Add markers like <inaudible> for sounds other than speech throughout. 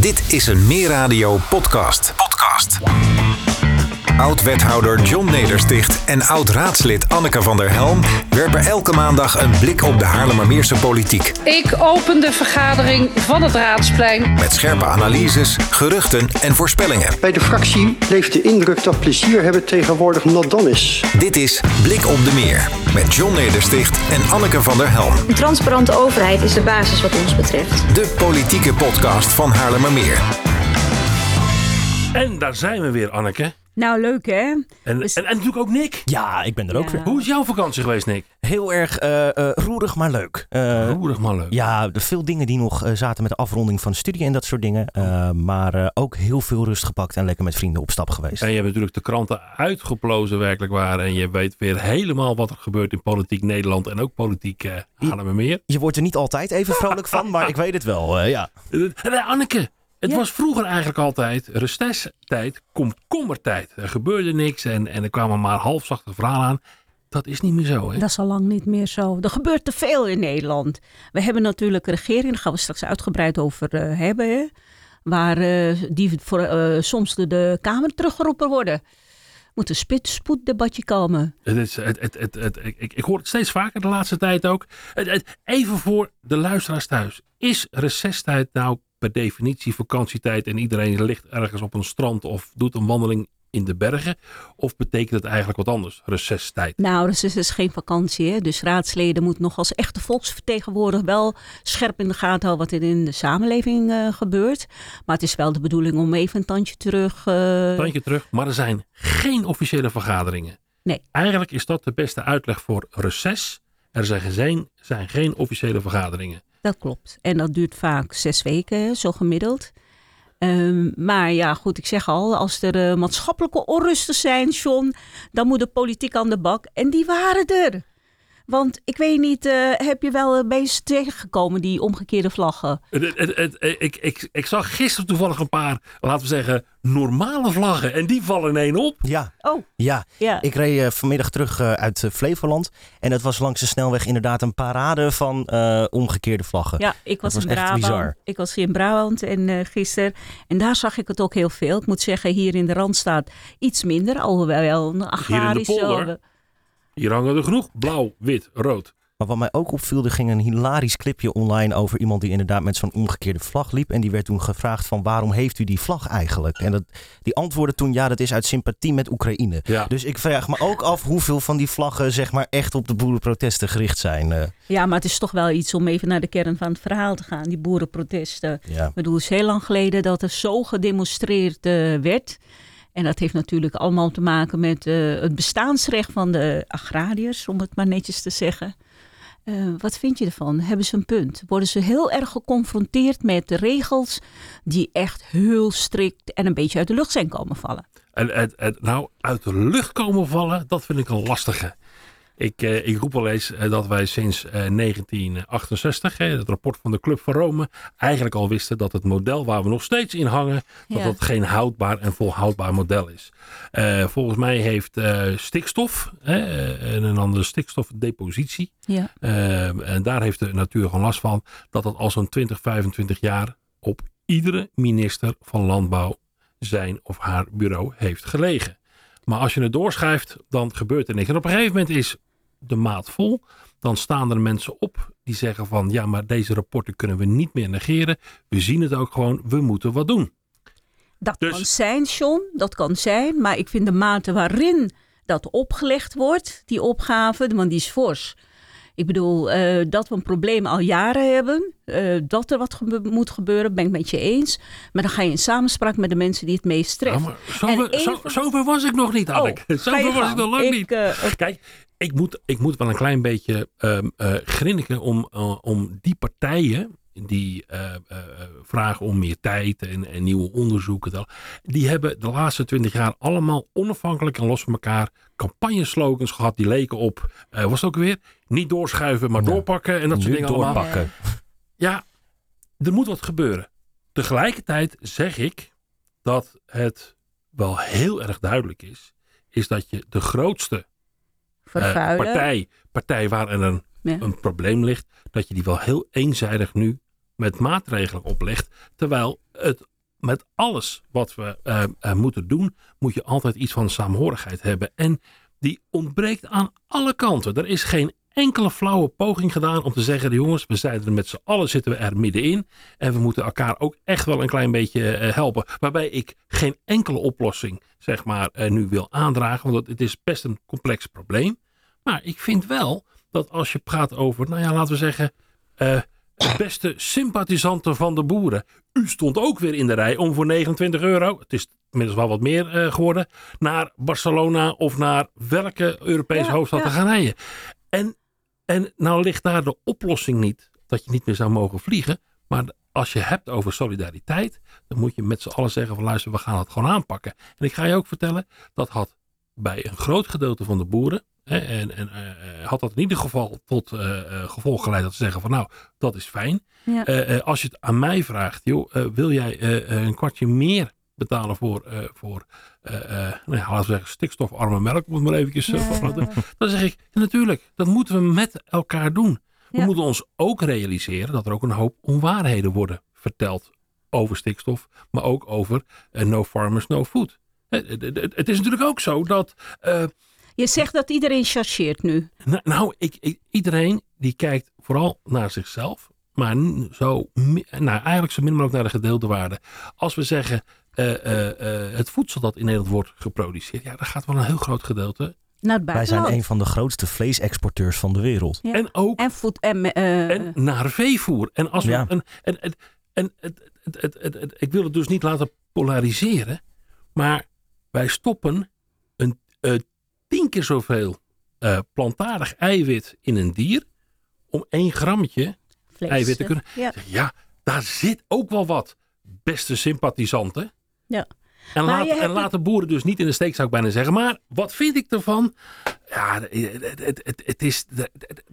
Dit is een Meer Radio podcast. Podcast. Oud-wethouder John Nedersticht en oud-raadslid Anneke van der Helm werpen elke maandag een blik op de Haarlemmermeerse politiek. Ik open de vergadering van het Raadsplein. Met scherpe analyses, geruchten en voorspellingen. Bij de fractie leeft de indruk dat plezier hebben tegenwoordig not dan is. Dit is Blik op de Meer met John Nedersticht en Anneke van der Helm. Een transparante overheid is de basis wat ons betreft. De politieke podcast van Haarlemmermeer. En daar zijn we weer, Anneke. Nou, leuk hè? En, en, en natuurlijk ook Nick. Ja, ik ben er ook Ja. weer. Hoe is jouw vakantie geweest, Nick? Heel erg eh, eh, roerig, maar leuk. Eh, Roerig maar leuk. ja, er veel dingen die nog zaten met de afronding van de studie en dat soort dingen. Eh, maar eh, ook heel veel rust gepakt en lekker met vrienden op stap geweest. En je hebt natuurlijk de kranten uitgeplozen, werkelijk waar. En je weet weer helemaal wat er gebeurt in politiek Nederland en ook politiek uh, Haarlemmermeer. Je wordt er niet altijd even vrolijk van, maar ik weet het wel. eh, ja. En, Anneke, het Ja. was vroeger eigenlijk altijd recesstijd, komkommertijd. Er gebeurde niks en, en er kwamen maar halfzachte verhalen aan. Dat is niet meer zo, hè? Dat is al lang niet meer zo. Er gebeurt te veel in Nederland. We hebben natuurlijk een regering, daar gaan we straks uitgebreid over eh, hebben. Hè? Waar eh, die voor, eh, soms door de Kamer teruggeroepen worden. Moet een spit- spoeddebatje komen. Het is, het, het, het, het- ik, ik- ik hoor het steeds vaker de laatste tijd ook. Het- het- even voor de luisteraars thuis. Is recesstijd nou per definitie vakantietijd en iedereen ligt ergens op een strand of doet een wandeling in de bergen? Of betekent het eigenlijk wat anders, recesstijd? Nou, het is geen vakantie. Hè? Dus raadsleden moeten nog als echte volksvertegenwoordiger wel scherp in de gaten houden wat er in de samenleving eh, gebeurt. Maar het is wel de bedoeling om even een tandje terug. eh, Tandje terug, maar er zijn geen officiële vergaderingen. Nee. Eigenlijk is dat de beste uitleg voor reces. Er zijn geen, zijn geen officiële vergaderingen. Dat klopt. En dat duurt vaak zes weken, zo gemiddeld. Ehm, maar ja, goed, ik zeg al, als er eh, maatschappelijke onrusten zijn, John, dan moet de politiek aan de bak. En die waren er. Want ik weet niet, eh, heb je wel een beetje tegengekomen, die omgekeerde vlaggen? Het- het- het- het- ik, ik, ik zag gisteren toevallig een paar, laten we zeggen, normale vlaggen. En die vallen in één op. Ja, Oh, ja. ja. Ik reed eh, vanmiddag terug eh, uit eh, Flevoland. En het was langs de snelweg inderdaad een parade van eh, omgekeerde vlaggen. Ja, ik was, was in Brabant. bizar. Ik was hier in Brabant en eh gisteren. En daar zag ik het ook heel veel. Ik moet zeggen, hier in de Randstaat iets minder. Alhoewel een agrarische... polder? Hier hangen er genoeg. Blauw, wit, rood. Maar wat mij ook opviel, er ging een hilarisch clipje online over iemand die inderdaad met zo'n omgekeerde vlag liep. En die werd toen gevraagd van waarom heeft u die vlag eigenlijk? En dat, die antwoordde toen ja, dat is uit sympathie met Oekraïne. Ja. Dus ik vraag me ook af hoeveel van die vlaggen zeg maar echt op de boerenprotesten gericht zijn. eh. Ja, maar het is toch wel iets om even naar de kern van het verhaal te gaan. Die boerenprotesten. ja. Ik bedoel, het is heel lang geleden dat er zo gedemonstreerd eh, werd. En dat heeft natuurlijk allemaal te maken met eh, het bestaansrecht van de agrariërs, om het maar netjes te zeggen. Eh, wat vind je ervan? Hebben ze een punt? Worden ze heel erg geconfronteerd met regels die echt heel strikt en een beetje uit de lucht zijn komen vallen? En het nou uit de lucht komen vallen, dat vind ik een lastige. Ik, eh, ik roep al eens eh, dat wij sinds eh, 1968, hè, het rapport van de Club van Rome, eigenlijk al wisten dat het model waar we nog steeds in hangen, dat Ja. dat geen houdbaar en volhoudbaar model is. Eh, volgens mij heeft eh, stikstof eh, en een andere stikstofdepositie, Ja. eh, en daar heeft de natuur gewoon last van, dat dat al zo'n 20, 25 jaar op iedere minister van Landbouw zijn of haar bureau heeft gelegen. Maar als je het doorschrijft, dan gebeurt er niks. En op een gegeven moment is de maat vol. Dan staan er mensen op die zeggen van ja, maar deze rapporten kunnen we niet meer negeren. We zien het ook gewoon, we moeten wat doen. Dat Dus- kan zijn, John, dat kan zijn. Maar ik vind de mate waarin dat opgelegd wordt, die opgave, want die is fors. Ik bedoel, eh, dat we een probleem al jaren hebben, eh, dat er wat gebe- moet gebeuren, ben ik met je eens. Maar dan ga je in samenspraak met de mensen die het meest Ja, treffen. zo, van- zover was ik nog niet, Anneke. Oh, zo ga je ver was ik nog lang Ik, niet. eh, Kijk, ik moet, ik moet wel een klein beetje eh, grinniken om, om die partijen die eh, eh, eh, vragen om meer tijd en, en nieuwe onderzoeken. Die hebben de laatste twintig jaar allemaal onafhankelijk en los van elkaar campagneslogans gehad. Die leken op, eh, was het ook weer? Niet doorschuiven, maar Ja. doorpakken en dat soort dingen allemaal. doorpakken. Ja, er moet wat gebeuren. Tegelijkertijd zeg ik dat het wel heel erg duidelijk is, is dat je de grootste partij, partij waar er een, Ja. een probleem ligt, dat je die wel heel eenzijdig nu met maatregelen oplegt. Terwijl het met alles wat we eh, eh, moeten doen, moet je altijd iets van saamhorigheid hebben. En die ontbreekt aan alle kanten. Er is geen enkele flauwe poging gedaan om te zeggen: jongens, we zijn er met z'n allen zitten we er middenin. En we moeten elkaar ook echt wel een klein beetje eh, helpen. Waarbij ik geen enkele oplossing, zeg maar, nu wil aandragen. Want het is best een complex probleem. Maar ik vind wel dat als je praat over, nou ja, laten we zeggen. Beste sympathisanten van de boeren. U stond ook weer in de rij om voor 29 euro, het is inmiddels wel wat meer eh, geworden, naar Barcelona of naar welke Europese Ja, hoofdstad te gaan rijden. En, en nou ligt daar de oplossing niet dat je niet meer zou mogen vliegen. Maar als je hebt over solidariteit, dan moet je met z'n allen zeggen van luister, we gaan het gewoon aanpakken. En ik ga je ook vertellen, dat had bij een groot gedeelte van de boeren, en, en eh, eh, had dat in ieder geval tot eh, gevolg geleid dat ze zeggen van nou, dat is fijn. Ja. Als je het aan mij vraagt, joh, wil jij een kwartje meer betalen voor, voor nou ja, laten we zeggen, stikstofarme melk, om het maar eventjes Ja. Dan zeg ik, natuurlijk, dat moeten we met elkaar doen. We moeten ons ook realiseren dat er ook een hoop onwaarheden worden verteld over stikstof, maar ook over no farmers, no food. Het, is natuurlijk ook zo dat Je zegt dat iedereen chargeert nu. nou, nou, ik, ik- iedereen die kijkt vooral naar zichzelf. Maar zo, nou, eigenlijk zo min mogelijk naar de gedeelde waarde. Als we zeggen, eh, eh, eh, het voedsel dat in Nederland wordt geproduceerd. Ja, daar gaat wel een heel groot gedeelte. Naar het Wij zijn een van de grootste vleesexporteurs van de wereld. Ja. En ook En voed en, eh, en naar veevoer. En als we, Ja. en, en, en, en het, het, het, het, het- ik wil het dus niet laten polariseren. Maar wij stoppen een, eh, tien keer zoveel eh, plantaardig eiwit in een dier. Om één grammetje vlees. eiwit te kunnen. Ja. Daar zit ook wel wat beste sympathisanten. Ja. En, laat, en laat de boeren dus niet in de steek, zou ik bijna zeggen. Maar wat vind ik ervan? Ja, het, het, het, het is,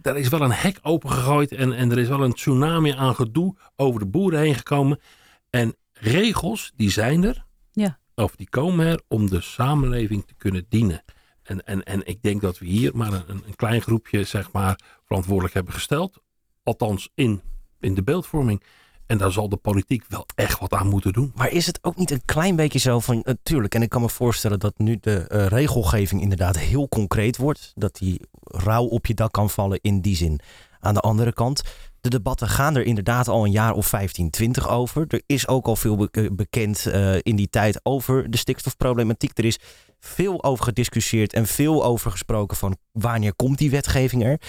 er is wel een hek opengegooid. En, en er is wel een tsunami aan gedoe over de boeren heen gekomen. En regels, die zijn er. Ja. Of die komen er om de samenleving te kunnen dienen. En, en, en ik denk dat we hier maar een, een klein groepje, zeg maar, verantwoordelijk hebben gesteld. Althans, in, in de beeldvorming. En daar zal de politiek wel echt wat aan moeten doen. Maar is het ook niet een klein beetje zo van, natuurlijk, en ik kan me voorstellen dat nu de eh, regelgeving inderdaad heel concreet wordt, dat die rauw op je dak kan vallen in die zin. Aan de andere kant, de debatten gaan er inderdaad al een jaar of 15, 20 over. Er is ook al veel be- bekend eh, in die tijd over de stikstofproblematiek. Er is veel over gediscussieerd en veel over gesproken van wanneer komt die wetgeving er.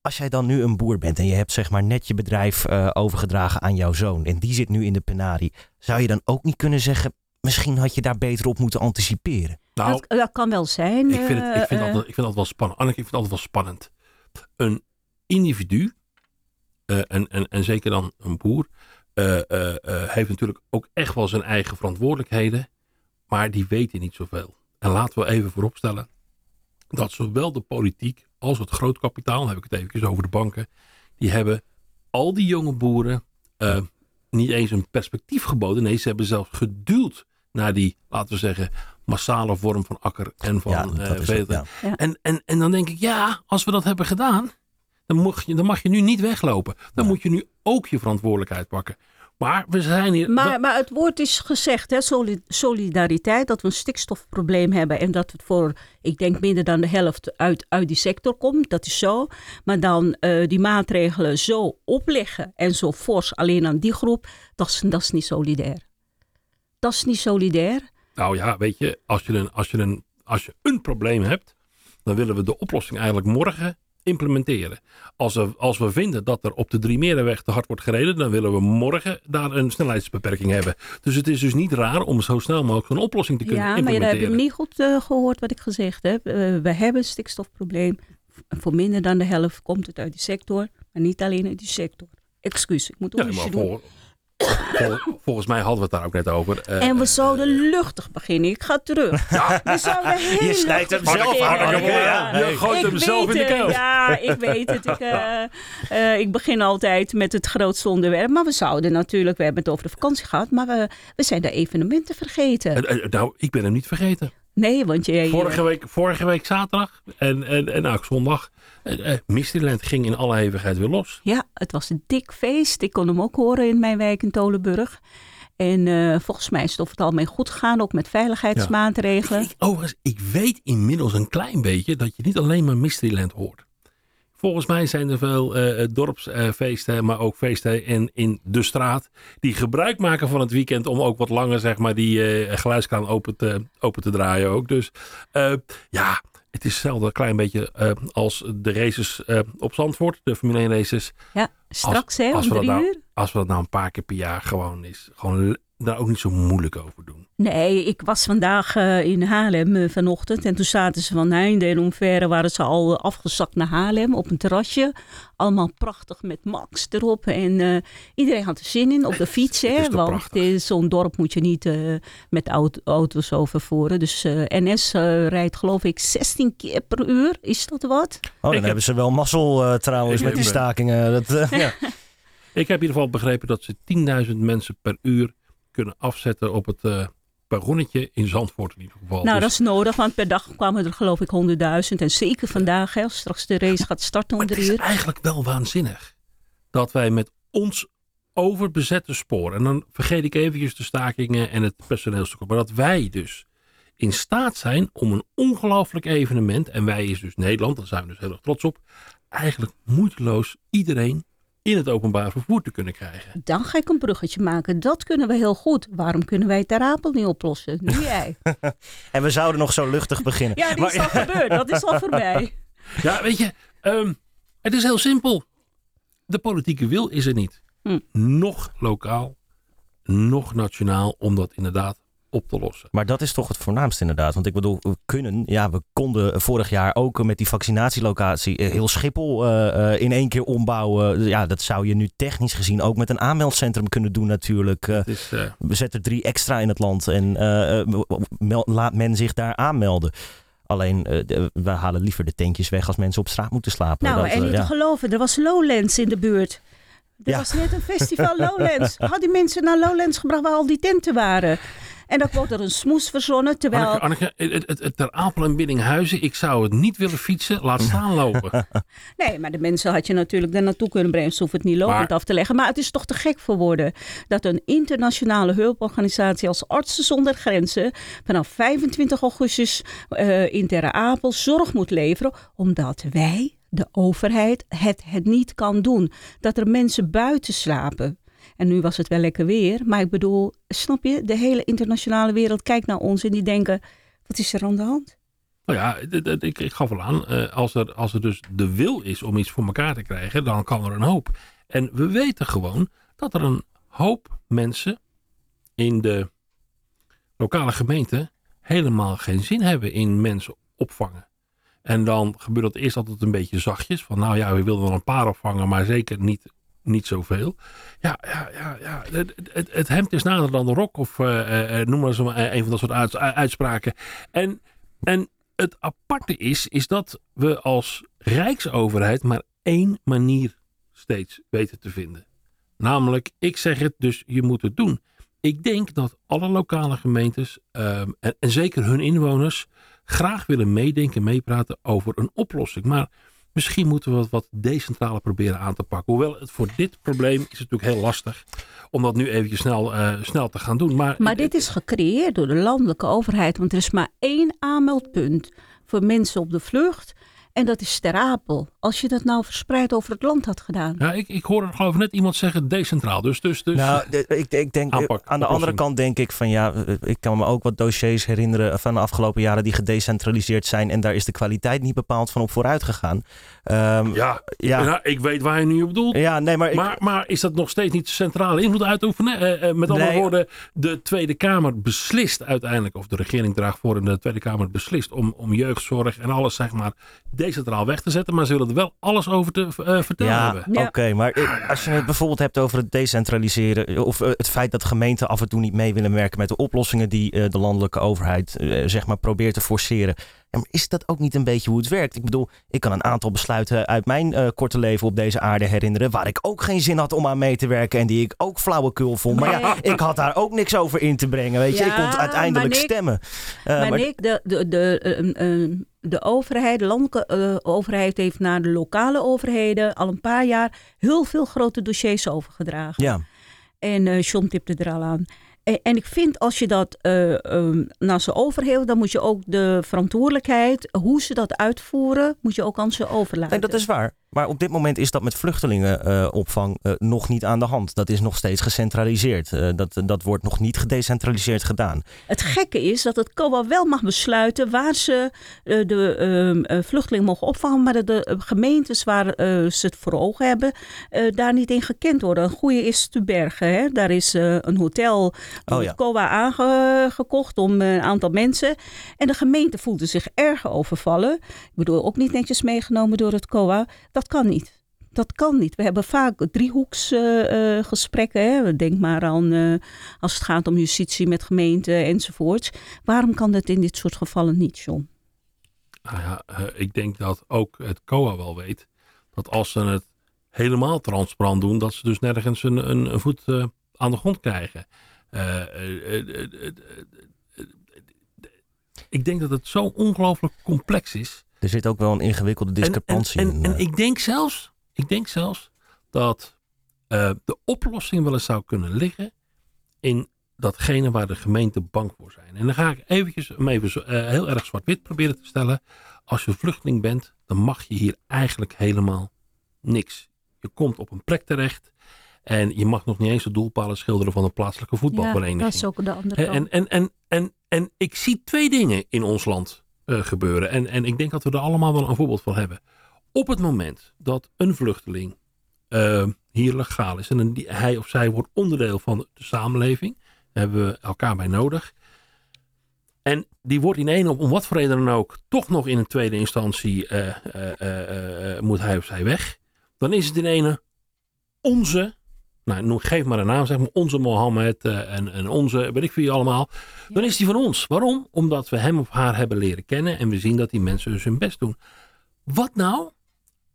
Als jij dan nu een boer bent en je hebt zeg maar net je bedrijf eh, overgedragen aan jouw zoon en die zit nu in de penarie, zou je dan ook niet kunnen zeggen, misschien had je daar beter op moeten anticiperen? Nou, dat, dat kan wel zijn. ik vind, het, ik, vind eh, altijd, ik vind het altijd wel spannend. Anneke, ik vind het altijd wel spannend. Een individu, en, en, en zeker dan een boer, eh, eh, eh, heeft natuurlijk ook echt wel zijn eigen verantwoordelijkheden. Maar die weten niet zoveel. En laten we even vooropstellen dat zowel de politiek als het grootkapitaal, dan heb ik het eventjes over de banken, die hebben al die jonge boeren eh, niet eens een perspectief geboden. Nee, ze hebben zelfs geduwd naar die, laten we zeggen, massale vorm van akker en van eh, het, ja. En, en, en dan denk ik, ja, als we dat hebben gedaan, dan mag je, dan mag je nu niet weglopen. Dan moet je nu ook je verantwoordelijkheid pakken. Maar we zijn hier. Maar, maar het woord is gezegd, hè, soli- solidariteit, dat we een stikstofprobleem hebben en dat het voor, ik denk, minder dan de helft uit, uit die sector komt. Dat is zo. Maar dan eh, die maatregelen zo opleggen en zo fors alleen aan die groep, dat is, dat is niet solidair. Dat is niet solidair. Nou ja, weet je, als je, een, als, je een, als je een probleem hebt, dan willen we de oplossing eigenlijk morgen implementeren. Als we, als we vinden dat er op de Driemerenweg te hard wordt gereden, dan willen we morgen daar een snelheidsbeperking hebben. Dus het is dus niet raar om zo snel mogelijk een oplossing te kunnen Ja, maar implementeren. heb je niet goed eh, gehoord wat ik gezegd heb. Eh, we hebben een stikstofprobleem. Voor minder dan de helft komt het uit die sector, maar niet alleen uit die sector. Excuus, ik moet Ja, onderzoek maar doen. Vol- vol- volgens mij hadden we het daar ook net over. Eh, En we zouden luchtig beginnen. Ik ga terug. <laughs> We zouden heel Je snijdt hem zelf aan, ja. Je gooit Ik hem zelf in de weet het, keel. Ja, ik weet het. Ik, eh, eh, ik begin altijd met het grootste onderwerp. Maar we zouden natuurlijk, we hebben het over de vakantie gehad, maar we, we zijn de evenementen vergeten. Eh, eh, nou, ik ben hem niet vergeten. Nee, want jij... Vorige week, vorige week zaterdag en, en, en ook zondag. Uh, Mysteryland ging in alle hevigheid weer los. Ja, het was een dik feest. Ik kon hem ook horen in mijn wijk in Tolenburg. En uh, volgens mij is het over het algemeen goed gegaan, ook met veiligheidsmaatregelen. Ja. Ik, overigens, ik weet inmiddels een klein beetje dat je niet alleen maar Mysteryland hoort. Volgens mij zijn er veel uh, dorpsfeesten, uh, maar ook feesten in, in de straat. Die gebruik maken van het weekend om ook wat langer zeg maar, die uh, geluidskraan open te, open te draaien ook. Dus ja, het is hetzelfde een klein beetje als de races op Zandvoort. De Formule 1 races. Ja, straks hè, om drie nou, uur. Als we dat nou een paar keer per jaar gewoon is. Gewoon daar ook niet zo moeilijk over doen. Nee, ik was vandaag uh, in Haarlem uh, vanochtend. En toen zaten ze van Heinde en omverre waren ze al afgezakt naar Haarlem op een terrasje. Allemaal prachtig met Max erop. En uh, iedereen had er zin in op de <laughs> fiets. Hè, want zo'n dorp moet je niet met auto, auto's overvoeren. Dus NS rijdt geloof ik 16 keer per uur. Is dat wat? Oh, dan ik hebben ze wel mazzel trouwens met die stakingen. Dat, <laughs> ja. Ik heb in ieder geval begrepen dat ze 10.000 mensen per uur kunnen afzetten op het uh, perronnetje in Zandvoort in ieder geval. Nou, dus, dat is nodig, want per dag kwamen er geloof ik 100.000. En zeker vandaag, hè, als straks de race gaat starten om drie het uur. is eigenlijk wel waanzinnig dat wij met ons overbezette spoor, en dan vergeet ik eventjes de stakingen en het personeelstekort, maar dat wij dus in staat zijn om een ongelooflijk evenement, en wij is dus Nederland, daar zijn we dus heel erg trots op, eigenlijk moeiteloos iedereen in het openbaar vervoer te kunnen krijgen. Dan ga ik een bruggetje maken. Dat kunnen we heel goed. Waarom kunnen wij het Apel niet oplossen? Nu <laughs> jij. en we zouden nog zo luchtig beginnen. Ja, die is al gebeurd. Dat is al voorbij. <laughs> Ja, weet je, um, het is heel simpel. De politieke wil is er niet. Hm. Nog lokaal, nog nationaal, om dat inderdaad op te lossen. Maar dat is toch het voornaamste inderdaad. Want ik bedoel, we kunnen, ja, we konden vorig jaar ook met die vaccinatielocatie heel Schiphol uh, in één keer ombouwen. Ja, dat zou je nu technisch gezien ook met een aanmeldcentrum kunnen doen natuurlijk. Uh, is, uh... We zetten er drie extra in het land en laat men zich daar aanmelden. Alleen, we halen liever de tentjes weg als mensen op straat moeten slapen. Nou, dat, en niet ja. te geloven, er was Lowlands in de buurt. Er Ja. was net een festival <laughs> Lowlands. Had die mensen naar Lowlands gebracht waar al die tenten waren. En dan wordt er een smoes verzonnen, terwijl... Anneke, Anneke het, het, het Ter Apel en Biddinghuizen, ik zou het niet willen fietsen, laat staan lopen. <laughs> Nee, maar de mensen had je natuurlijk daar naartoe kunnen brengen. Ze hoeven het niet lopend Maar- af te leggen. Maar het is toch te gek voor woorden dat een internationale hulporganisatie als Artsen zonder Grenzen vanaf 25 augustus eh, in Ter Apel zorg moet leveren, omdat wij, de overheid, het, het niet kan doen. Dat er mensen buiten slapen. En nu was het wel lekker weer, maar ik bedoel, snap je? De hele internationale wereld kijkt naar ons en die denken, wat is er aan de hand? Nou ja, ik, ik gaf al aan, eh, als, er, als er dus de wil is om iets voor elkaar te krijgen, dan kan er een hoop. En we weten gewoon dat er een hoop mensen in de lokale gemeente helemaal geen zin hebben in mensen opvangen. En dan gebeurt dat eerst altijd een beetje zachtjes. Van nou ja, we wilden wel een paar opvangen, maar zeker niet, niet zoveel. Ja, ja, ja, ja. Het, het, het hemd is nader dan de rok. Of eh, eh, noem maar eens een, van dat soort uits- uitspraken. En, en het aparte is, is dat we als Rijksoverheid maar één manier steeds weten te vinden. Namelijk, ik zeg het, dus je moet het doen. Ik denk dat alle lokale gemeentes ehm, en, en zeker hun inwoners graag willen meedenken, meepraten over een oplossing. Maar misschien moeten we het wat decentraler proberen aan te pakken. Hoewel het voor dit probleem is het natuurlijk heel lastig om dat nu eventjes snel, eh, snel te gaan doen. Maar, Maar dit is gecreëerd door de landelijke overheid, want er is maar één aanmeldpunt voor mensen op de vlucht. En dat is Ter Apel. Als je dat nou verspreid over het land had gedaan. Ja, ik, ik hoorde geloof ik net iemand zeggen decentraal. Dus, dus, dus Nou, de- ik, ik denk, Aanpak, aan de andere kant denk ik van ja, eh, ik kan me ook wat dossiers herinneren van de afgelopen jaren die gedecentraliseerd zijn en daar is de kwaliteit niet bepaald van op vooruit gegaan. Ehm, ja, ja. nou, ik weet waar je nu op bedoelt. ja, nee, maar, ik, Maar, maar is dat nog steeds niet centrale invloed uitoefenen? Eh, eh, met andere Nee. woorden, de Tweede Kamer beslist uiteindelijk, of de regering draagt voor en de Tweede Kamer beslist om, om jeugdzorg en alles zeg maar decentraal weg te zetten, maar ze willen er wel alles over te eh, vertellen Ja, hebben. Ja. oké. maar eh, als je het bijvoorbeeld hebt over het decentraliseren... of eh, het feit dat gemeenten af en toe niet mee willen werken met de oplossingen die eh, de landelijke overheid zeg maar probeert te forceren. Ja, maar is dat ook niet een beetje hoe het werkt? Ik bedoel, ik kan een aantal besluiten uit mijn eh, korte leven op deze aarde herinneren... waar ik ook geen zin had om aan mee te werken en die ik ook flauwekul vond. Maar ja, ik had daar ook niks over in te brengen, weet je. ik kon uiteindelijk maar Nick- stemmen. Eh, maar maar- Nick, de, de, de, de overheid, de landelijke eh, overheid heeft naar de lokale overheden al een paar jaar heel veel grote dossiers overgedragen. ja. En eh John tipte er al aan. En, en ik vind als je dat eh, ehm, naar ze overheelt, dan moet je ook de verantwoordelijkheid, hoe ze dat uitvoeren, moet je ook aan ze overlaten. Dat is waar. Maar op dit moment is dat met vluchtelingenopvang eh, nog niet aan de hand. Dat is nog steeds gecentraliseerd. Eh, dat, dat wordt nog niet gedecentraliseerd gedaan. Het gekke is dat het COA wel mag besluiten waar ze eh, de ehm, eh, vluchtelingen mogen opvangen, maar dat de eh, gemeentes waar eh, ze het voor ogen hebben, eh, daar niet in gekend worden. Een goede is te bergen. Hè? Daar is eh, een hotel door Oh ja. het COA aangekocht om eh, een aantal mensen. En de gemeente voelde zich erg overvallen. Ik bedoel, ook niet netjes meegenomen door het COA. Dat kan niet. Dat kan niet. We hebben vaak driehoeksgesprekken. gesprekken. hè. Denk maar aan eh, als het gaat om justitie met gemeenten enzovoorts. Waarom kan dat in dit soort gevallen niet, John? Nou ja, eh, ik denk dat ook het COA wel weet dat als ze het helemaal transparant doen, dat ze dus nergens een, een, een voet eh, aan de grond krijgen. Ik denk dat het zo ongelooflijk complex is. Er zit ook wel een ingewikkelde discrepantie en, en, in. en, eh. ik denk zelfs, ik denk zelfs dat eh, de oplossing wel eens zou kunnen liggen in datgene waar de gemeente bang voor zijn. En dan ga ik eventjes hem even zo, eh, heel erg zwart-wit proberen te stellen. Als je vluchteling bent, dan mag je hier eigenlijk helemaal niks. Je komt op een plek terecht en je mag nog niet eens de doelpalen schilderen van een plaatselijke voetbalvereniging. dat is ook de andere kant. En, en, en, en, en ik zie twee dingen in ons land gebeuren. En, en ik denk dat we er allemaal wel een voorbeeld van hebben. Op het moment dat een vluchteling eh, hier legaal is en een- hij of zij wordt onderdeel van de samenleving, hebben we elkaar bij nodig. En die wordt in één om wat voor reden dan ook toch nog in een tweede instantie eh, eh, eh, eh, moet hij of zij weg. Dan is het in ene onze, nou geef maar een naam, zeg maar onze Mohammed eh, en, en onze, weet ik wie allemaal. Dan is die van ons. Waarom? Omdat we hem of haar hebben leren kennen en we zien dat die mensen dus hun best doen. Wat nou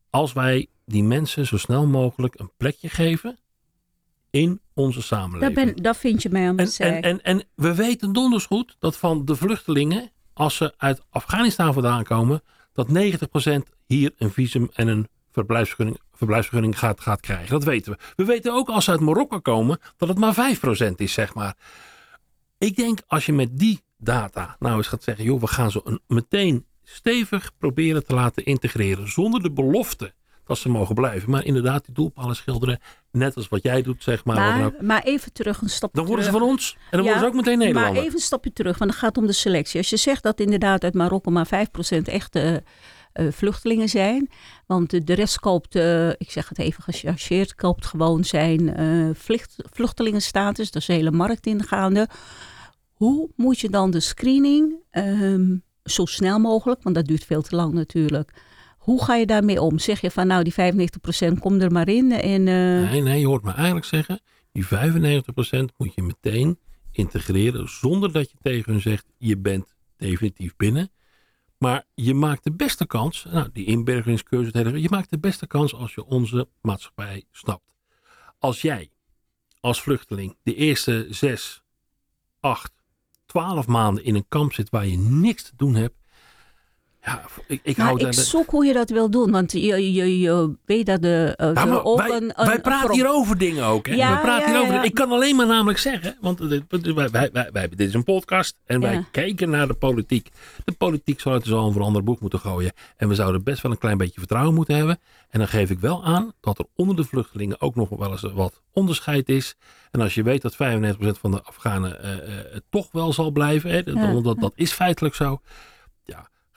als wij die mensen zo snel mogelijk een plekje geven in onze Daar, samenleving? ben, daar vind je mij aan de En, zij. en, en, en we weten donders goed dat van de vluchtelingen, als ze uit Afghanistan vandaan komen, dat 90% hier een visum en een verblijfsvergunning, verblijfsvergunning gaat, gaat krijgen. Dat weten we. We weten ook als ze uit Marokko komen, dat het maar 5% is, zeg maar. Ik denk als je met die data nou eens gaat zeggen, joh, we gaan ze een, meteen stevig proberen te laten integreren, zonder de belofte dat ze mogen blijven. Maar inderdaad, die doelpalen schilderen, net als wat jij doet, zeg maar. maar, maar even terug, een stapje Dan worden ze van ons. En dan Ja, worden ze ook meteen Nederlander. Maar even een stapje terug, want het gaat om de selectie. Als je zegt dat inderdaad uit Marokko maar 5% echte eh, vluchtelingen zijn. Want de, rest koopt, eh, ik zeg het even gechargeerd, koopt gewoon zijn eh, vlucht, vluchtelingenstatus. Dat is de hele markt ingaande. Hoe moet je dan de screening ehm, zo snel mogelijk, want dat duurt veel te lang natuurlijk. Hoe ga je daarmee om? Zeg je van nou die 95% kom er maar in en... Nee, nee, je hoort me eigenlijk zeggen, die 95% moet je meteen integreren zonder dat je tegen hun zegt, je bent definitief binnen. Maar je maakt de beste kans, nou, die hele- je maakt de beste kans als je onze maatschappij snapt. Als jij als vluchteling de eerste zes, acht, twaalf maanden in een kamp zit waar je niks te doen hebt, ja, ik, ik hou ik zoek hoe je dat wil doen. Want je, je, je weet dat de, uh, ook wij, een, wij praten hier over dingen ook. Hè? Ja, we praten ja, hier over ja. Ik kan alleen maar namelijk zeggen, want dit, wij, wij, dit is een podcast en wij kijken naar de politiek. De politiek zou het dus al een ander boek moeten gooien. En we zouden best wel een klein beetje vertrouwen moeten hebben. En dan geef ik wel aan dat er onder de vluchtelingen ook nog wel eens wat onderscheid is. En als je weet dat 95% van de Afghanen eh, eh, toch wel zal blijven, hè, dat, Ja, dat, dat is feitelijk zo.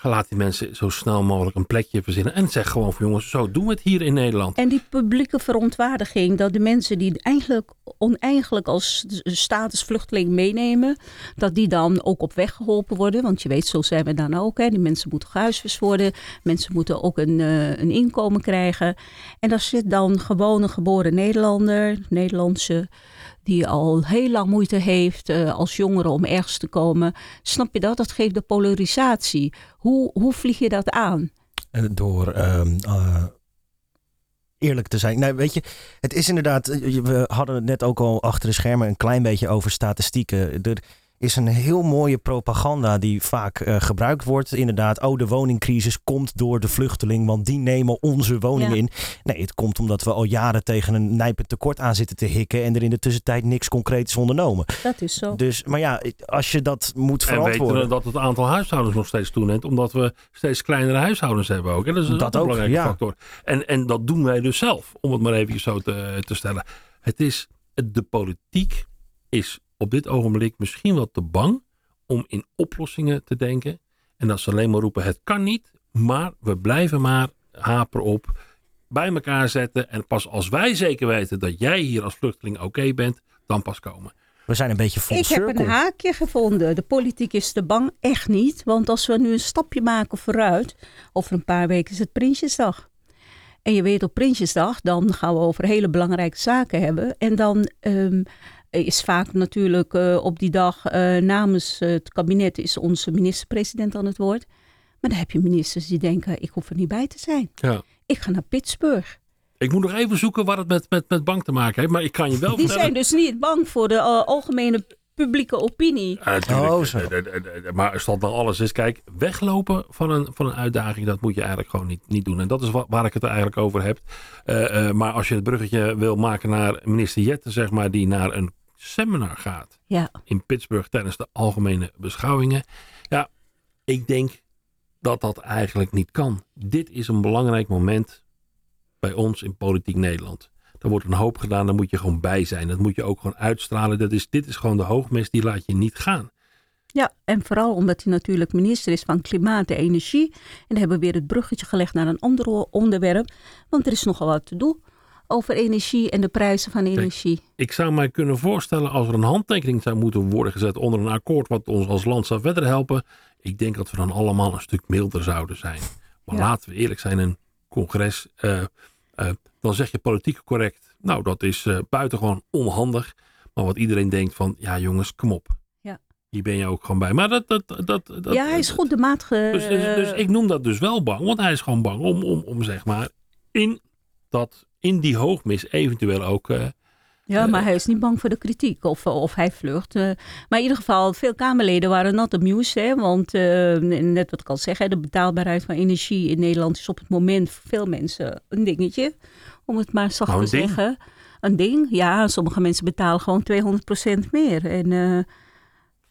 Laat die mensen zo snel mogelijk een plekje verzinnen. En zeg gewoon van jongens, zo doen we het hier in Nederland. En die publieke verontwaardiging dat de mensen die eigenlijk oneigenlijk als statusvluchteling meenemen, dat die dan ook op weg geholpen worden. Want je weet, zo zijn we dan ook. Hè. Die mensen moeten gehuisvest worden. Mensen moeten ook een, uh, een inkomen krijgen. En daar zit dan gewoon een geboren Nederlander, Nederlandse die al heel lang moeite heeft uh, als jongere om ergens te komen. Snap je dat? Dat geeft de polarisatie. Hoe, hoe vlieg je dat aan? Door uh, uh, eerlijk te zijn. Nou, weet je, het is inderdaad. We hadden het net ook al achter de schermen een klein beetje over statistieken. Is een heel mooie propaganda die vaak uh, gebruikt wordt. Inderdaad, oh, de woningcrisis komt door de vluchteling, want die nemen onze woningen ja. in. Nee, het komt omdat we al jaren tegen een nijpend tekort aan zitten te hikken en er in de tussentijd niks concreets is ondernomen. Dat is zo. Dus, maar ja, als je dat moet verantwoorden. En weten we dat het aantal huishoudens nog steeds toeneemt, omdat we steeds kleinere huishoudens hebben ook. En dat is dat een ook, belangrijke ja. factor. En, en dat doen wij dus zelf, om het maar even zo te, te stellen. Het is, de politiek is op dit ogenblik misschien wel te bang om in oplossingen te denken. En dat ze alleen maar roepen: het kan niet, maar we blijven maar haper op. Bij elkaar zetten. En pas als wij zeker weten dat jij hier als vluchteling oké okay bent, dan pas komen. We zijn een beetje full Ik circle. heb een haakje gevonden. De politiek is te bang. Echt niet. Want als we nu een stapje maken vooruit. Over een paar weken is het Prinsjesdag. En je weet op Prinsjesdag, dan gaan we over hele belangrijke zaken hebben. En dan um, is vaak natuurlijk uh, op die dag uh, namens het kabinet is onze minister-president aan het woord. Maar dan heb je ministers die denken, ik hoef er niet bij te zijn. Ja. Ik ga naar Pittsburgh. Ik moet nog even zoeken wat het met, met, met bang te maken heeft. Maar ik kan je wel Die vertellen... zijn dus niet bang voor de uh, algemene publieke opinie. Natuurlijk. Oh, zo. Maar stond nou alles is, kijk, weglopen van een, van een uitdaging, dat moet je eigenlijk gewoon niet, niet doen. En dat is wat, waar ik het eigenlijk over heb. Uh, uh, maar als je het bruggetje wil maken naar minister Jette, zeg maar, die naar een seminar gaat Ja. in Pittsburgh tijdens de algemene beschouwingen. Ja, ik denk dat dat eigenlijk niet kan. Dit is een belangrijk moment bij ons in politiek Nederland. Er wordt een hoop gedaan, daar moet je gewoon bij zijn. Dat moet je ook gewoon uitstralen. Dat is, dit is gewoon de hoogmis, die laat je niet gaan. Ja, en vooral omdat hij natuurlijk minister is van Klimaat en Energie. En dan hebben we weer het bruggetje gelegd naar een ander onderwerp. Want er is nogal wat te doen over energie en de prijzen van energie. Kijk, ik zou mij kunnen voorstellen als er een handtekening zou moeten worden gezet onder een akkoord wat ons als land zou verder helpen. Ik denk dat we dan allemaal een stuk milder zouden zijn. Maar Ja. laten we eerlijk zijn, een congres, eh, eh, dan zeg je politiek correct. Nou, dat is eh, buitengewoon onhandig. Maar wat iedereen denkt van, ja jongens, kom op. Ja. Hier ben je ook gewoon bij. Maar dat, dat, dat, dat ja, hij is goed de maat ge... dus, dus, dus ik noem dat dus wel bang. Want hij is gewoon bang om, om, om zeg maar, in, dat, in die hoogmis eventueel ook... eh, Ja, maar hij is niet bang voor de kritiek of, of hij vlucht. eh. maar in ieder geval, veel Kamerleden waren not amused. Hè, want eh, net wat ik al zeg, hè, de betaalbaarheid van energie in Nederland is op het moment voor veel mensen een dingetje. Om het maar zacht Nou, te ding? zeggen. Een ding, ja. Sommige mensen betalen gewoon 200% meer. En eh,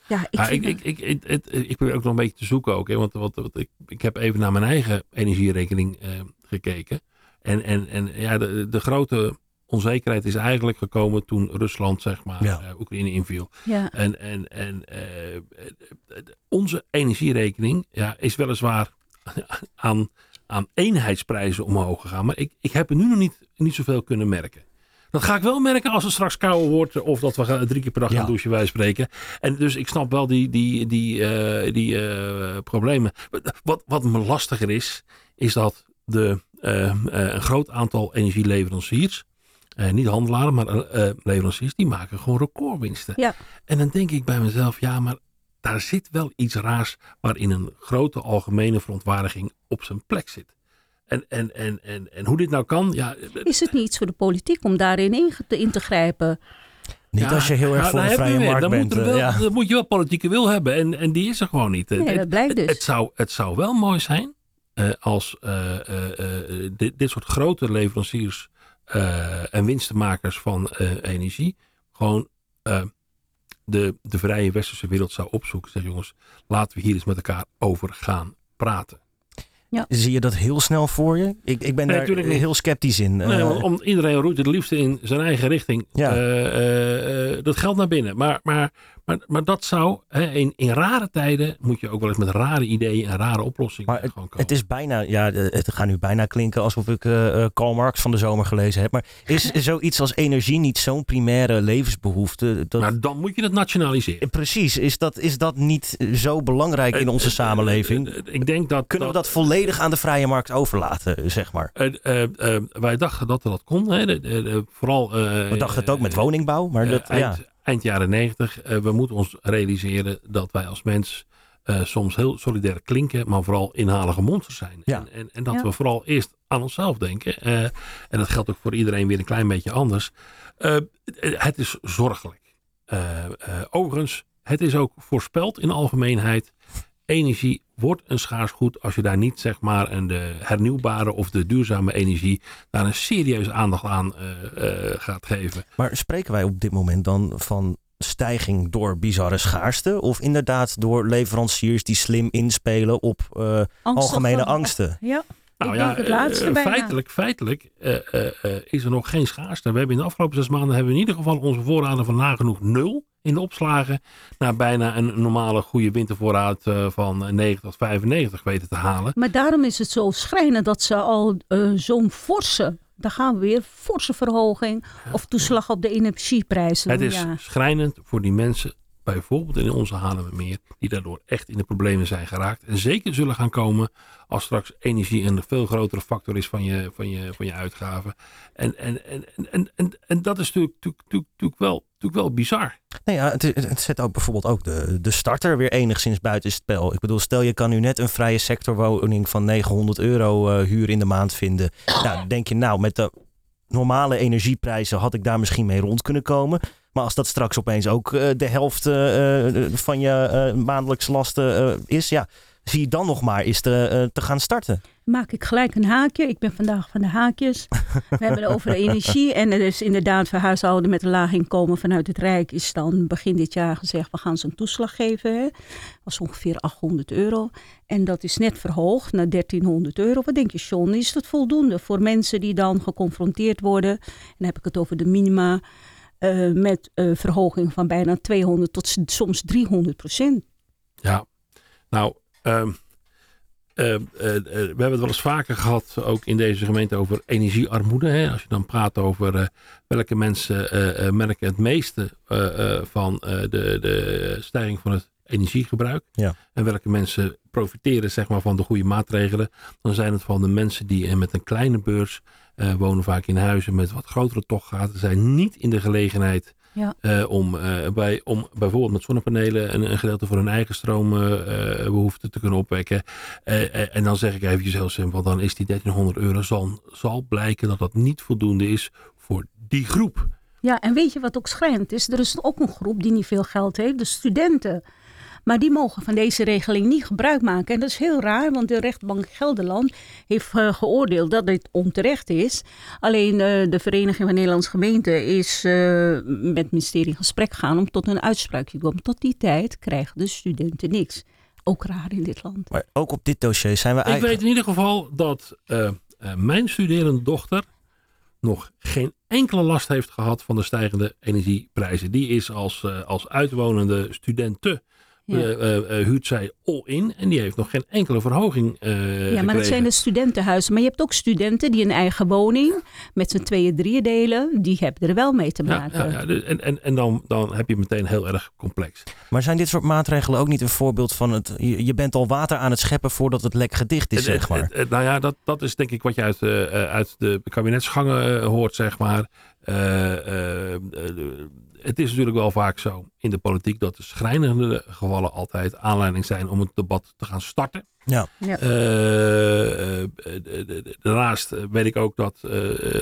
ja, ik, vind ik, ik, ik, ik, het- ik probeer ook nog een beetje te zoeken ook. Hè, want want, want ik, ik heb even naar mijn eigen energierekening eh, gekeken. En, en, en ja, de, de grote onzekerheid is eigenlijk gekomen toen Rusland zeg maar Ja. eh, Oekraïne inviel. ja, En, en, en eh, onze energierekening ja, is weliswaar <laughs> aan, aan eenheidsprijzen omhoog gegaan. Maar ik, ik heb er nu nog niet, niet zoveel kunnen merken. Dat ga ik wel merken als het straks kouder wordt. Of dat we gaan, drie keer per dag Ja. gaan douchen, wij spreken. En dus ik snap wel die, die, die, eh, die eh, problemen. Wat, wat me lastiger is, is dat de, een groot aantal energieleveranciers, eh, niet handelaren, maar eh, eh, leveranciers, die maken gewoon recordwinsten. Ja. En dan denk ik bij mezelf, ja, maar daar zit wel iets raars waarin een grote algemene verontwaardiging op zijn plek zit. En, en, en, en, en hoe dit nou kan, ja, is het niet iets voor de politiek om daarin in te, in te grijpen? Niet Ja, als je heel erg ja, voor een vrije markt dan bent. Moet eh, wel, ja. Dan moet je wel politieke wil hebben. En, en die is er gewoon niet. Nee, Het- dat blijft het, dus. Het zou, het zou wel mooi zijn eh, als eh, eh, eh, dit, dit soort grote leveranciers eh, en winstenmakers van eh, energie gewoon eh, de, de vrije westerse wereld zou opzoeken. Zeg jongens, laten we hier eens met elkaar over gaan praten. Zie je dat heel snel voor je? Ik, ik ben Nee, daar heel sceptisch in. Nee, Eh, want om, iedereen roeit het liefst in zijn eigen richting. Ja. Eh, eh, eh, dat geldt naar binnen. Maar, maar, Maar, maar dat zou, hè, in, in rare tijden moet je ook wel eens met rare ideeën en rare oplossingen Maar het, gewoon komen. het is bijna, ja, eh, het gaat nu bijna klinken alsof ik eh, eh, Karl Marx van de zomer gelezen heb. Maar is <laughs> zoiets als energie niet zo'n primaire levensbehoefte? Dat, maar dan moet je het nationaliseren. Precies, is dat, is dat niet zo belangrijk in onze samenleving? Ik denk dat. Kunnen we dat volledig aan de vrije markt overlaten, zeg maar? wij dachten dat dat kon. Hè. De- de- de- vooral. We dachten het ook met woningbouw, maar dat, eind, ja. Eind jaren negentig. eh, we moeten ons realiseren dat wij als mens eh, soms heel solidair klinken, maar vooral inhalige monsters zijn. Ja. En, en, en dat Ja. we vooral eerst aan onszelf denken. Eh, en dat geldt ook voor iedereen weer een klein beetje anders. Eh, het is zorgelijk. Eh, eh, overigens, het is ook voorspeld in de algemeenheid. Energie wordt een schaars goed als je daar niet zeg maar een de hernieuwbare of de duurzame energie daar een serieuze aandacht aan eh, eh, gaat geven. Maar spreken wij op dit moment dan van stijging door bizarre schaarste? Of inderdaad door leveranciers die slim inspelen op eh, algemene van- angsten? Ja, Nou ja, denk het laatste eh, bijna. feitelijk, feitelijk eh, eh, eh, is er nog geen schaarste. We hebben in de afgelopen zes maanden hebben we in ieder geval onze voorraden van nagenoeg nul in de opslagen. Naar bijna een normale goede wintervoorraad eh, van 90 tot 95 weten te halen. Maar daarom is het zo schrijnend dat ze al eh, zo'n forse, daar gaan we weer, forse verhoging of toeslag op de energieprijzen. Het is ja. schrijnend voor die mensen, bijvoorbeeld in onze Haarlemmermeer, die daardoor echt in de problemen zijn geraakt. En zeker zullen gaan komen als straks energie een veel grotere factor is van je, van je, van je uitgaven. En, en, en, en, en, en, dat is natuurlijk, natuurlijk, natuurlijk, natuurlijk wel, natuurlijk wel bizar. Nou ja, het, het zet ook bijvoorbeeld ook de, de starter weer enigszins buiten het spel. Ik bedoel, stel je kan nu net een vrije sectorwoning van 900 euro eh, huur in de maand vinden. Nou, denk je nou, met de normale energieprijzen had ik daar misschien mee rond kunnen komen. Maar als dat straks opeens ook eh, de helft eh, eh, van je maandelijkse lasten is, ja, zie je dan nog maar eens te, te gaan starten. Maak ik gelijk een haakje. Ik ben vandaag van de haakjes. We hebben het over energie. <laughs> En er is inderdaad voor huishouden met een laag inkomen vanuit het Rijk is dan begin dit jaar gezegd, we gaan ze een toeslag geven. Hè. Dat was ongeveer 800 euro. En dat is net verhoogd naar 1300 euro. Wat denk je, John? Is dat voldoende voor mensen die dan geconfronteerd worden? En dan heb ik het over de minima. Eh, met eh, verhoging van bijna 200 tot soms 300 procent. Ja, nou, ehm, eh, eh, we hebben het wel eens vaker gehad, ook in deze gemeente, over energiearmoede. Hè? Als je dan praat over eh, welke mensen eh, eh, merken het meeste eh, eh, van eh, de, de stijging van het energiegebruik. Ja. En welke mensen profiteren zeg maar, van de goede maatregelen. Dan zijn het van de mensen die met een kleine beurs eh, wonen, vaak in huizen met wat grotere tochtgaten. Zijn niet in de gelegenheid Ja. eh, om, eh, bij, om bijvoorbeeld met zonnepanelen een, een gedeelte voor hun eigen stroombehoefte te kunnen opwekken. En dan zeg ik eventjes heel simpel, dan is die 1300 euro zal, zal blijken dat dat niet voldoende is voor die groep. Ja, en weet je wat ook schrijnend is? Er is ook een groep die niet veel geld heeft, de studenten. Maar die mogen van deze regeling niet gebruik maken. En dat is heel raar, want de rechtbank Gelderland heeft eh, geoordeeld dat dit onterecht is. Alleen eh, de Vereniging van Nederlandse Gemeenten is eh, met het ministerie in gesprek gegaan om tot een uitspraak te komen. Tot die tijd krijgen de studenten niks. Ook raar in dit land. Maar ook op dit dossier zijn we Ik eigenlijk... weet in ieder geval dat eh, eh, mijn studerende dochter nog geen enkele last heeft gehad van de stijgende energieprijzen. Die is als, als uitwonende studenten huurt zij all in en die heeft nog geen enkele verhoging eh Ja, maar gekregen. dat zijn de studentenhuizen. Maar je hebt ook studenten die een eigen woning met z'n tweeën, drieën delen. Die hebben er wel mee te maken. ja, ja, dus- en en, en dan, dan heb je meteen heel erg complex. Maar zijn dit soort maatregelen ook niet een voorbeeld van het... Je, je bent al water aan het scheppen voordat het lek gedicht is, Het- zeg maar. het- het- nou ja, dat, dat is denk ik wat je uit, eh, eh, uit de kabinetsgangen eh, hoort, zeg maar. Eh, eh, eh, het is natuurlijk wel vaak zo in de politiek dat de schrijnende gevallen altijd aanleiding zijn om het debat te gaan starten. Ja. Ja. Eh, eh, eh, daarnaast weet ik ook dat eh,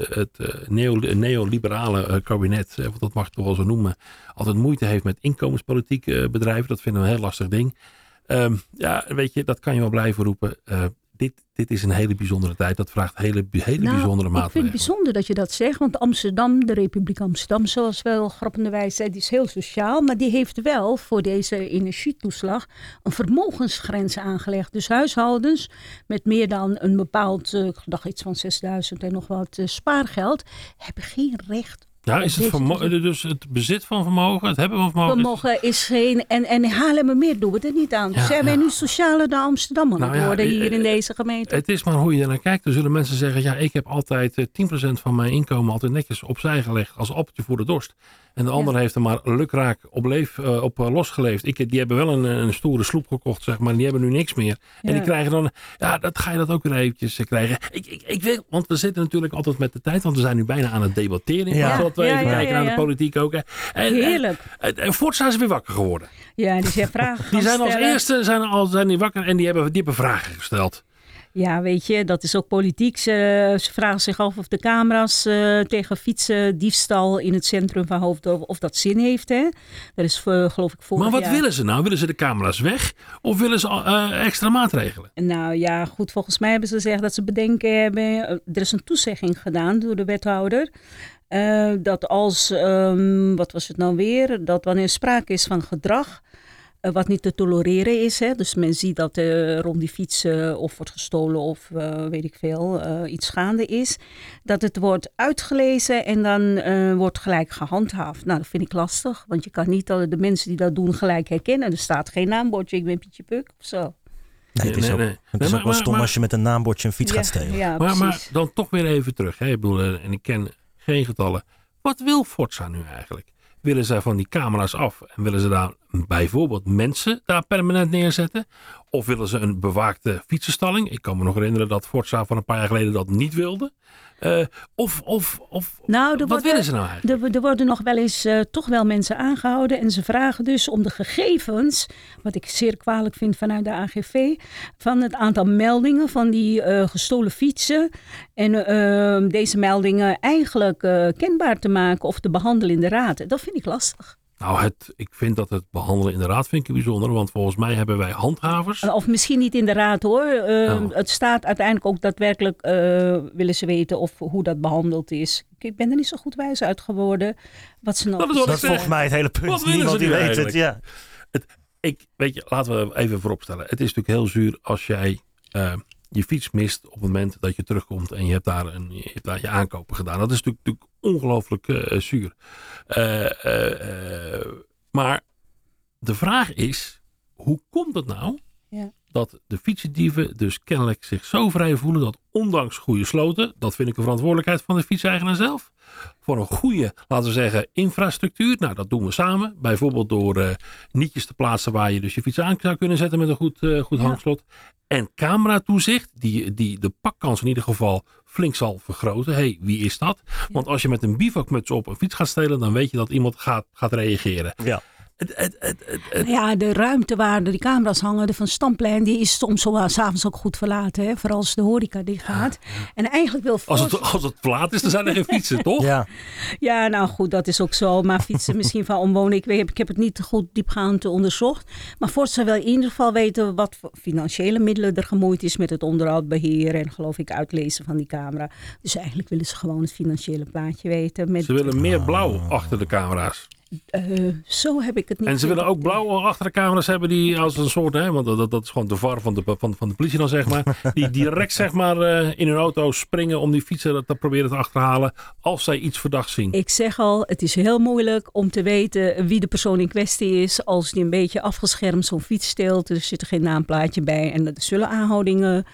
het neo, neoliberale kabinet, want dat mag ik toch wel zo noemen, altijd moeite heeft met inkomenspolitiek eh, bedrijven. Dat vinden we een heel lastig ding. Ehm, ja, weet je, dat kan je wel blijven roepen. Eh, dit, dit is een hele bijzondere tijd. Dat vraagt hele, hele Nou, bijzondere Ik vind maatregelen. het bijzonder dat je dat zegt. Want Amsterdam, de Republiek Amsterdam, zoals wel grappenderwijs zei, die is heel sociaal. Maar die heeft wel voor deze energietoeslag een vermogensgrens aangelegd. Dus huishoudens met meer dan een bepaald, eh, ik dacht iets van 6000 en nog wat eh, spaargeld, hebben geen recht Ja, is het, Deze- vermo- dus het bezit van vermogen, het hebben van vermogen. is- Vermogen is geen. En, en Haarlemmermeer doen we er niet aan. Ja, Zijn wij ja. nu socialer dan Amsterdam Nou ja, worden eh, hier in eh, deze gemeente? Het is maar hoe je er naar kijkt. Er zullen mensen zeggen, ja, ik heb altijd eh, 10% van mijn inkomen altijd netjes opzij gelegd als appeltje voor de dorst. En de ander heeft er maar lukraak op, leef, eh, op eh, losgeleefd. Ik, die hebben wel een, een stoere sloep gekocht, zeg maar. Die hebben nu niks meer. En die krijgen dan, ja, dat ga je dat ook weer eventjes eh, krijgen. Ik, ik, ik wil, want we zitten natuurlijk altijd met de tijd, want we zijn nu bijna aan het debatteren. In Ja. Even ja, kijken naar de politiek ook. hè. En, Heerlijk. En, en Forza is weer wakker geworden. Ja, die zijn vragen <laughs> Die zijn als stellen. eerste zijn, al, zijn die wakker en die hebben, die hebben vragen gesteld. Ja, weet je, dat is ook politiek. Ze, ze vragen zich af of de camera's eh, tegen fietsen, diefstal in het centrum van Hoofddorp, of dat zin heeft. Hè? Dat is voor, geloof ik vorig Maar wat jaar. willen ze nou? Willen ze de camera's weg? Of willen ze eh, extra maatregelen? Nou ja, goed, volgens mij hebben ze gezegd dat ze bedenken hebben. eh, Er is een toezegging gedaan door de wethouder. Eh, dat als, ehm, wat was het nou weer? Dat wanneer sprake is van gedrag. eh, wat niet te tolereren is. Hè? Dus men ziet dat er rond die fiets eh, of wordt gestolen of eh, weet ik veel, eh, iets gaande is. Dat het wordt uitgelezen en dan eh, wordt gelijk gehandhaafd. Nou, dat vind ik lastig, want je kan niet de mensen die dat doen gelijk herkennen. Er staat geen naambordje, ik ben Pietje Puk of zo. Nee, het is Nee, ook, nee. het Nee, is maar- ook wel maar- stom maar- als je met een naambordje een fiets gaat stelen. Ja, Maar, dan toch weer even terug. Hè? Ik bedoel, en ik ken getallen. Wat wil Forza nu eigenlijk? Willen zij van die camera's af en willen ze daar bijvoorbeeld mensen daar permanent neerzetten? Of willen ze een bewaakte fietsenstalling? Ik kan me nog herinneren dat Forza van een paar jaar geleden dat niet wilde. Eh, of, of, of Nou, wat worden- willen ze nou eigenlijk? Er, er worden nog wel eens eh, toch wel mensen aangehouden en ze vragen dus om de gegevens, wat ik zeer kwalijk vind vanuit de AGV, van het aantal meldingen van die eh, gestolen fietsen. En eh, deze meldingen eigenlijk kenbaar te maken of te behandelen in de raad. Dat vind ik lastig. Nou, het, ik vind dat het behandelen in de raad vind ik bijzonder. Want volgens mij hebben wij handhavers. Of misschien niet in de raad hoor. Eh, Oh. Het staat uiteindelijk ook daadwerkelijk, eh, willen ze weten of hoe dat behandeld is. Ik ben er niet zo goed wijs uit geworden. Wat ze nog Dat is wat Dat is volgens mij het hele Wat punt. willen Niemand die weet het. Ja. ik, weet je, laten we even vooropstellen. Het is natuurlijk heel zuur als jij eh, je fiets mist op het moment dat je terugkomt en je hebt daar, een, je, hebt daar je aankopen gedaan. Dat is natuurlijk, ongelooflijk eh, zuur. Eh, eh, maar de vraag is, hoe komt het nou Ja. Dat de fietsendieven dus kennelijk zich zo vrij voelen dat ondanks goede sloten, dat vind ik een verantwoordelijkheid van de fietseigenaar zelf, voor een goede, laten we zeggen, infrastructuur. Nou, dat doen we samen. Bijvoorbeeld door eh, nietjes te plaatsen waar je dus je fiets aan zou kunnen zetten met een goed, eh, goed Ja. hangslot. En cameratoezicht, die, die de pakkans in ieder geval flink zal vergroten. Hé, hey, wie is dat? Want als je met een bivakmuts op een fiets gaat stelen, dan weet je dat iemand gaat, gaat reageren. Ja. Het, het, het, het, het- Ja, de ruimte waar die camera's hangen, de van Stamplein, die is soms s'avonds ook goed verlaten. Hè? Vooral als de horeca dicht gaat. En eigenlijk wil als, het, als het plaat is, dan zijn er geen fietsen, toch? Ja. Ja, nou goed, dat is ook zo. Maar fietsen <laughs> misschien van omwonen, ik, weet, ik heb het niet goed diepgaand onderzocht. Maar Forza wil in ieder geval weten wat voor financiële middelen er gemoeid is met het onderhoud, beheer en geloof ik uitlezen van die camera. Dus eigenlijk willen ze gewoon het financiële plaatje weten. Met, Ze willen meer blauw achter de camera's. Eh, zo heb ik het niet. En ze willen ook blauw achter de camera's hebben die als een soort, hè, want dat, dat is gewoon de var van de, van, van de politie dan zeg maar, <laughs> die direct zeg maar eh, in hun auto springen om die fietsen te proberen te achterhalen als zij iets verdachts zien. Ik zeg al, het is heel moeilijk om te weten wie de persoon in kwestie is. Als die een beetje afgeschermd zo'n fiets steelt. Er zit er geen naamplaatje bij. En er zullen aanhoudingen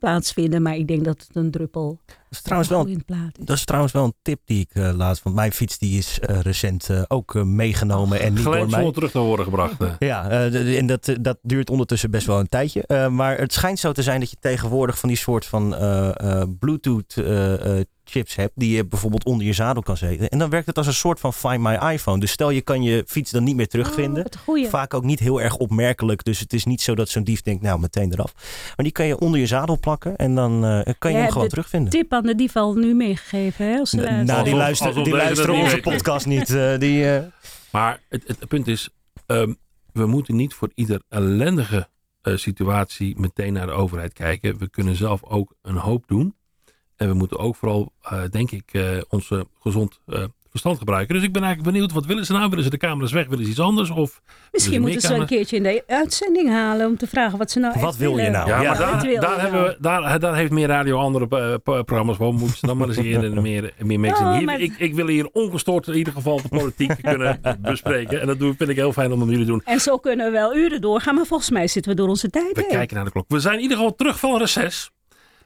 plaatsvinden. Maar ik denk dat het een druppel Dat is trouwens wel, in plaat is. dat is trouwens wel een tip die ik eh laat. Want mijn fiets die is eh, recent eh, ook meegenomen. en niet door Gelijk mij. zonder terug te worden gebracht. Ja, eh, en dat, dat duurt ondertussen best wel een tijdje. Eh, maar het schijnt zo te zijn dat je tegenwoordig van die soort van eh, eh, Bluetooth chips hebt. Die je bijvoorbeeld onder je zadel kan zetten. En dan werkt het als een soort van Find My iPhone. Dus stel je kan je fiets dan niet meer terugvinden. Oh. Vaak ook niet heel erg opmerkelijk. Dus het is niet zo dat zo'n dief denkt, nou meteen eraf. Maar die kan je onder je zadel plakken. En dan eh, kan je Jij hem gewoon de terugvinden. Tip aan de dief al nu meegegeven. Hè, als ze N- luisteren. nou, die luisteren, die luisteren onze weten. podcast niet. eh, die, eh, Maar het, het, het punt is, ehm, we moeten niet voor ieder ellendige eh, situatie meteen naar de overheid kijken. We kunnen zelf ook een hoop doen. En we moeten ook vooral, eh, denk ik, eh, onze gezond eh, verstand gebruiken. Dus ik ben eigenlijk benieuwd, wat willen ze nou? Willen ze de camera's weg? Willen ze iets anders? Of Misschien moeten ze een keertje in de uitzending halen om te vragen wat ze nou Wat echt wil je willen. nou? Ja, Ja, maar wat daar, wil je daar, hebben nou? we, daar, daar heeft meer radio andere pro- programma's voor. Moeten ze dan maar eens hier en meer, meer mee zien. Oh, Hier, maar- ik, ik wil hier ongestoord in ieder geval de politiek <laughs> kunnen bespreken. En dat doe, vind ik heel fijn om met jullie te doen. En zo kunnen we wel uren doorgaan, maar volgens mij zitten we door onze tijd We heen. kijken naar de klok. We zijn in ieder geval terug van reces.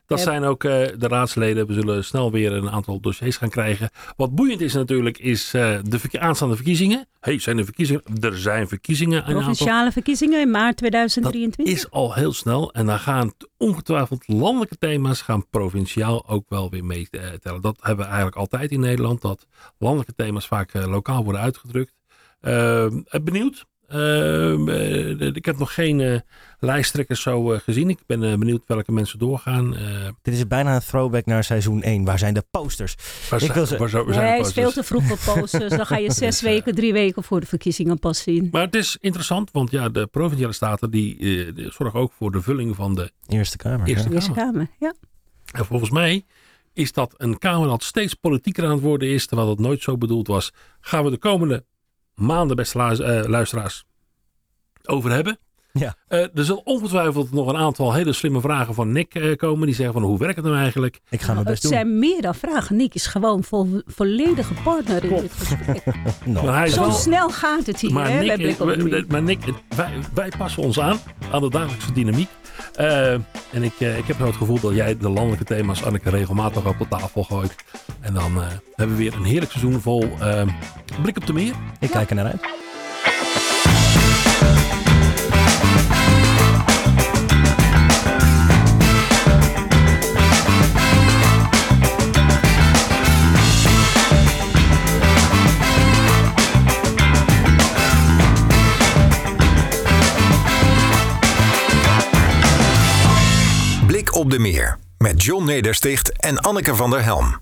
Dat zijn ook eh, de raadsleden. We zullen snel weer een aantal dossiers gaan krijgen. Wat boeiend is natuurlijk, is eh, de aanstaande verkiezingen. hey, zijn er verkiezingen? Er zijn verkiezingen. Aantal. Provinciale verkiezingen in maart Dat 2023. is al heel snel. En dan gaan ongetwijfeld landelijke thema's gaan provinciaal ook wel weer meetellen. Dat hebben we eigenlijk altijd in Nederland. Dat landelijke thema's vaak eh, lokaal worden uitgedrukt. Ehm, eh, benieuwd. Ehm, eh, ik heb nog geen eh, lijsttrekkers zo eh, gezien. Ik ben benieuwd welke mensen doorgaan. Eh, Dit is bijna een throwback naar seizoen 1. Waar zijn de posters? waar Ik zijn- wil ze- waar zo- waar zijn Nee, de hij is veel posters? te vroeg voor posters. Dan ga je <laughs> zes weken, drie weken voor de verkiezingen pas zien. Maar het is interessant, want ja, de provinciale staten die, eh, die zorgen ook voor de vulling van de Eerste Kamer. Eerste ja. Eerste Kamer, ja. En volgens mij is dat een Kamer dat steeds politieker aan het worden is, terwijl het nooit zo bedoeld was. Gaan we de komende maanden, beste eh, luisteraars, over hebben. Ja. Eh, er zullen ongetwijfeld nog een aantal hele slimme vragen van Nick eh, komen. Die zeggen van hoe werkt het nou eigenlijk? Ik ga mijn het best doen. zijn meer dan vragen. Nick is gewoon vol, volledige partner in dit gesprek. <laughs> Nou, Maar hij is Zo wel- snel gaat het hier, maar hè, bij Nick, maar Nick, wij, wij passen ons aan aan de dagelijkse dynamiek. Eh, en ik, eh, ik heb nou het gevoel dat jij de landelijke thema's Anneke regelmatig op de tafel gooit. En dan eh, hebben we weer een heerlijk seizoen vol blik op de meer. ik kijk er naar uit. Op de meer met John Nedersticht en Anneke van der Helm.